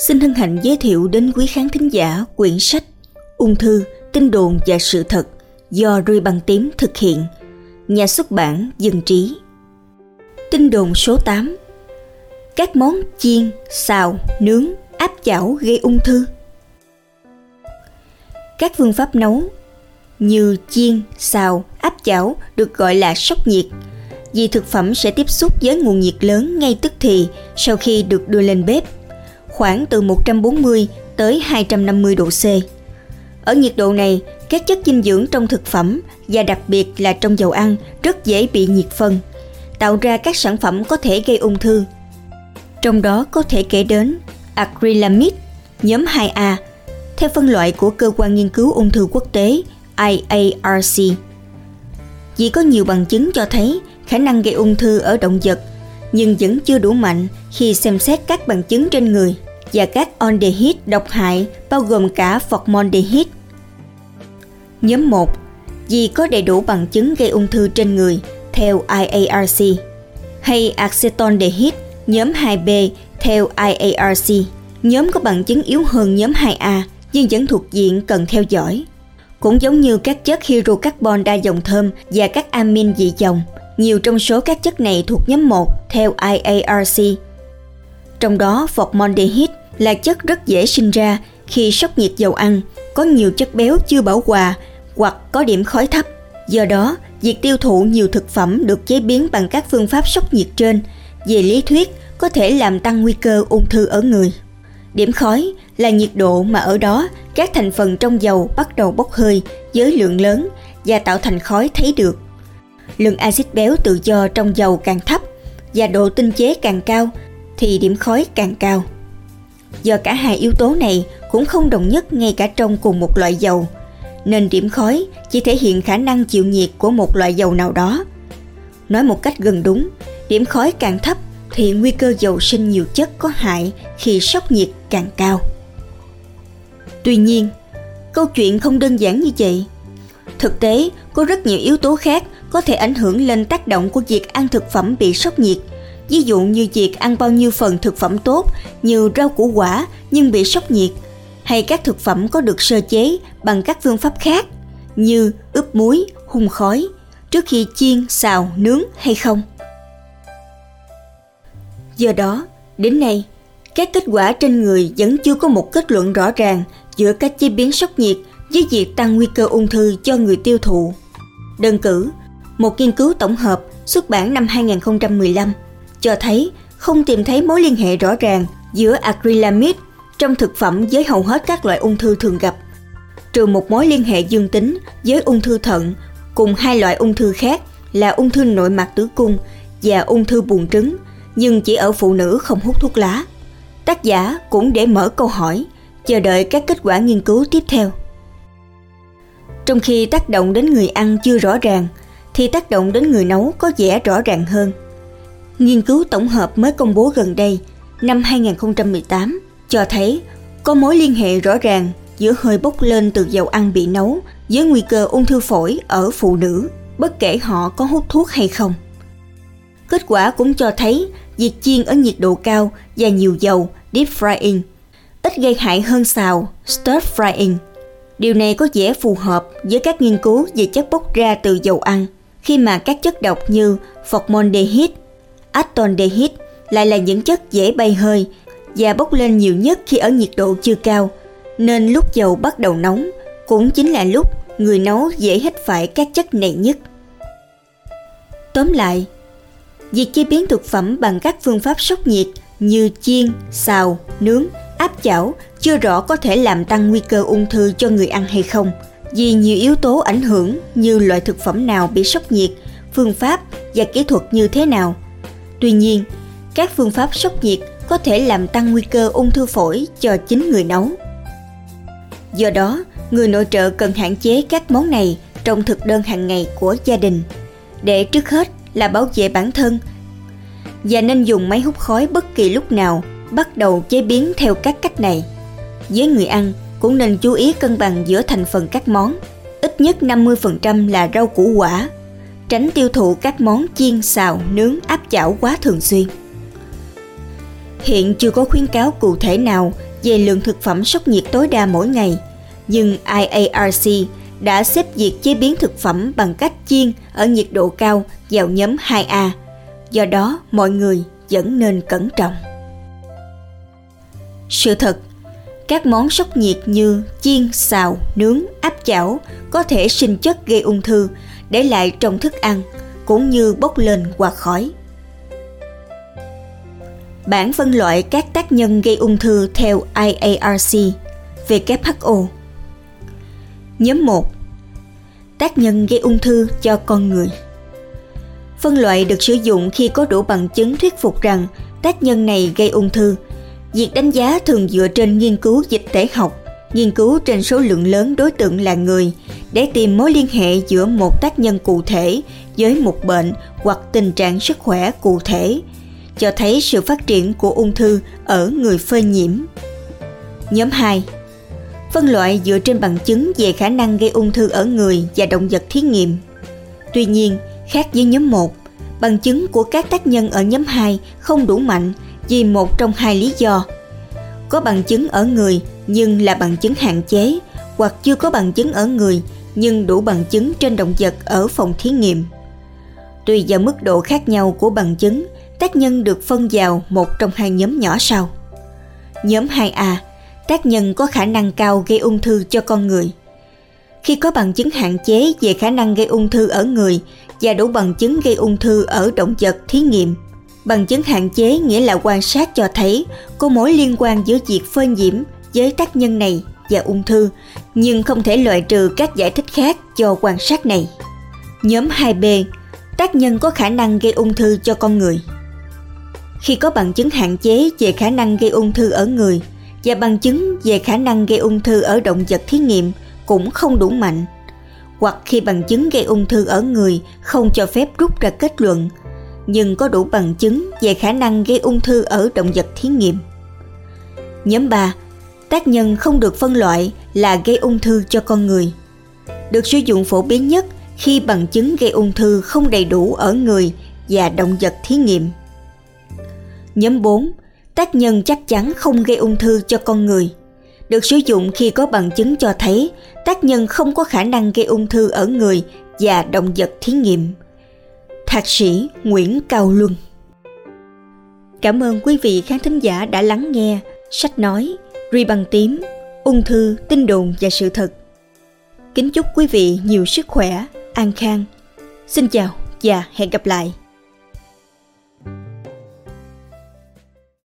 xin hân hạnh giới thiệu đến quý khán thính giả quyển sách Ung thư, tin đồn và sự thật do rui Băng Tím thực hiện, nhà xuất bản Dân Trí. Tin đồn số 8 Các món chiên, xào, nướng, áp chảo gây ung thư. Các phương pháp nấu như chiên, xào, áp chảo được gọi là sốc nhiệt. Vì thực phẩm sẽ tiếp xúc với nguồn nhiệt lớn ngay tức thì sau khi được đưa lên bếp khoảng từ 140 tới 250 độ C. Ở nhiệt độ này, các chất dinh dưỡng trong thực phẩm và đặc biệt là trong dầu ăn rất dễ bị nhiệt phân, tạo ra các sản phẩm có thể gây ung thư. Trong đó có thể kể đến acrylamide, nhóm 2A, theo phân loại của Cơ quan Nghiên cứu Ung thư Quốc tế IARC. Chỉ có nhiều bằng chứng cho thấy khả năng gây ung thư ở động vật, nhưng vẫn chưa đủ mạnh khi xem xét các bằng chứng trên người và các aldehyde độc hại bao gồm cả formaldehyde. Nhóm 1 Vì có đầy đủ bằng chứng gây ung thư trên người theo IARC hay acetaldehyde nhóm 2B theo IARC. Nhóm có bằng chứng yếu hơn nhóm 2A nhưng vẫn thuộc diện cần theo dõi. Cũng giống như các chất hydrocarbon đa dòng thơm và các amin dị dòng, nhiều trong số các chất này thuộc nhóm 1 theo IARC. Trong đó formaldehyde là chất rất dễ sinh ra khi sốc nhiệt dầu ăn, có nhiều chất béo chưa bảo hòa hoặc có điểm khói thấp. Do đó, việc tiêu thụ nhiều thực phẩm được chế biến bằng các phương pháp sốc nhiệt trên, về lý thuyết có thể làm tăng nguy cơ ung thư ở người. Điểm khói là nhiệt độ mà ở đó các thành phần trong dầu bắt đầu bốc hơi với lượng lớn và tạo thành khói thấy được. Lượng axit béo tự do trong dầu càng thấp và độ tinh chế càng cao thì điểm khói càng cao. Do cả hai yếu tố này cũng không đồng nhất ngay cả trong cùng một loại dầu, nên điểm khói chỉ thể hiện khả năng chịu nhiệt của một loại dầu nào đó. Nói một cách gần đúng, điểm khói càng thấp thì nguy cơ dầu sinh nhiều chất có hại khi sốc nhiệt càng cao. Tuy nhiên, câu chuyện không đơn giản như vậy. Thực tế, có rất nhiều yếu tố khác có thể ảnh hưởng lên tác động của việc ăn thực phẩm bị sốc nhiệt ví dụ như việc ăn bao nhiêu phần thực phẩm tốt như rau củ quả nhưng bị sốc nhiệt, hay các thực phẩm có được sơ chế bằng các phương pháp khác như ướp muối, hun khói trước khi chiên, xào, nướng hay không. Do đó, đến nay, các kết quả trên người vẫn chưa có một kết luận rõ ràng giữa cách chế biến sốc nhiệt với việc tăng nguy cơ ung thư cho người tiêu thụ. Đơn cử, một nghiên cứu tổng hợp xuất bản năm 2015 cho thấy không tìm thấy mối liên hệ rõ ràng giữa acrylamide trong thực phẩm với hầu hết các loại ung thư thường gặp, trừ một mối liên hệ dương tính với ung thư thận cùng hai loại ung thư khác là ung thư nội mạc tử cung và ung thư buồng trứng, nhưng chỉ ở phụ nữ không hút thuốc lá. Tác giả cũng để mở câu hỏi, chờ đợi các kết quả nghiên cứu tiếp theo. Trong khi tác động đến người ăn chưa rõ ràng, thì tác động đến người nấu có vẻ rõ ràng hơn – Nghiên cứu tổng hợp mới công bố gần đây, năm 2018, cho thấy có mối liên hệ rõ ràng giữa hơi bốc lên từ dầu ăn bị nấu với nguy cơ ung thư phổi ở phụ nữ, bất kể họ có hút thuốc hay không. Kết quả cũng cho thấy việc chiên ở nhiệt độ cao và nhiều dầu deep frying ít gây hại hơn xào stir frying. Điều này có vẻ phù hợp với các nghiên cứu về chất bốc ra từ dầu ăn khi mà các chất độc như formaldehyde Acetaldehyde lại là những chất dễ bay hơi và bốc lên nhiều nhất khi ở nhiệt độ chưa cao, nên lúc dầu bắt đầu nóng cũng chính là lúc người nấu dễ hít phải các chất này nhất. Tóm lại, việc chế biến thực phẩm bằng các phương pháp sốc nhiệt như chiên, xào, nướng, áp chảo chưa rõ có thể làm tăng nguy cơ ung thư cho người ăn hay không, vì nhiều yếu tố ảnh hưởng như loại thực phẩm nào bị sốc nhiệt, phương pháp và kỹ thuật như thế nào – Tuy nhiên, các phương pháp sốc nhiệt có thể làm tăng nguy cơ ung thư phổi cho chính người nấu. Do đó, người nội trợ cần hạn chế các món này trong thực đơn hàng ngày của gia đình để trước hết là bảo vệ bản thân và nên dùng máy hút khói bất kỳ lúc nào bắt đầu chế biến theo các cách này. Với người ăn cũng nên chú ý cân bằng giữa thành phần các món, ít nhất 50% là rau củ quả, tránh tiêu thụ các món chiên xào nướng áp chảo quá thường xuyên hiện chưa có khuyến cáo cụ thể nào về lượng thực phẩm sốc nhiệt tối đa mỗi ngày, nhưng IARC đã xếp việc chế biến thực phẩm bằng cách chiên ở nhiệt độ cao vào nhóm 2A. Do đó, mọi người vẫn nên cẩn trọng. Sự thật, các món sốc nhiệt như chiên, xào, nướng, áp chảo có thể sinh chất gây ung thư để lại trong thức ăn cũng như bốc lên qua khói. Bản phân loại các tác nhân gây ung thư theo IARC, WHO. Nhóm 1. Tác nhân gây ung thư cho con người. Phân loại được sử dụng khi có đủ bằng chứng thuyết phục rằng tác nhân này gây ung thư. Việc đánh giá thường dựa trên nghiên cứu dịch tễ học, nghiên cứu trên số lượng lớn đối tượng là người để tìm mối liên hệ giữa một tác nhân cụ thể với một bệnh hoặc tình trạng sức khỏe cụ thể cho thấy sự phát triển của ung thư ở người phơi nhiễm. Nhóm 2 Phân loại dựa trên bằng chứng về khả năng gây ung thư ở người và động vật thí nghiệm. Tuy nhiên, khác với nhóm 1, bằng chứng của các tác nhân ở nhóm 2 không đủ mạnh vì một trong hai lý do. Có bằng chứng ở người nhưng là bằng chứng hạn chế hoặc chưa có bằng chứng ở người nhưng đủ bằng chứng trên động vật ở phòng thí nghiệm. Tùy vào mức độ khác nhau của bằng chứng, tác nhân được phân vào một trong hai nhóm nhỏ sau. Nhóm 2A, tác nhân có khả năng cao gây ung thư cho con người. Khi có bằng chứng hạn chế về khả năng gây ung thư ở người và đủ bằng chứng gây ung thư ở động vật thí nghiệm, bằng chứng hạn chế nghĩa là quan sát cho thấy có mối liên quan giữa việc phơi nhiễm với tác nhân này và ung thư, nhưng không thể loại trừ các giải thích khác cho quan sát này. Nhóm 2B, tác nhân có khả năng gây ung thư cho con người. Khi có bằng chứng hạn chế về khả năng gây ung thư ở người và bằng chứng về khả năng gây ung thư ở động vật thí nghiệm cũng không đủ mạnh, hoặc khi bằng chứng gây ung thư ở người không cho phép rút ra kết luận, nhưng có đủ bằng chứng về khả năng gây ung thư ở động vật thí nghiệm. Nhóm 3 tác nhân không được phân loại là gây ung thư cho con người. Được sử dụng phổ biến nhất khi bằng chứng gây ung thư không đầy đủ ở người và động vật thí nghiệm. Nhóm 4. Tác nhân chắc chắn không gây ung thư cho con người. Được sử dụng khi có bằng chứng cho thấy tác nhân không có khả năng gây ung thư ở người và động vật thí nghiệm. Thạc sĩ Nguyễn Cao Luân Cảm ơn quý vị khán thính giả đã lắng nghe sách nói Ri bằng tím, ung thư, tin đồn và sự thật. Kính chúc quý vị nhiều sức khỏe, an khang. Xin chào và hẹn gặp lại.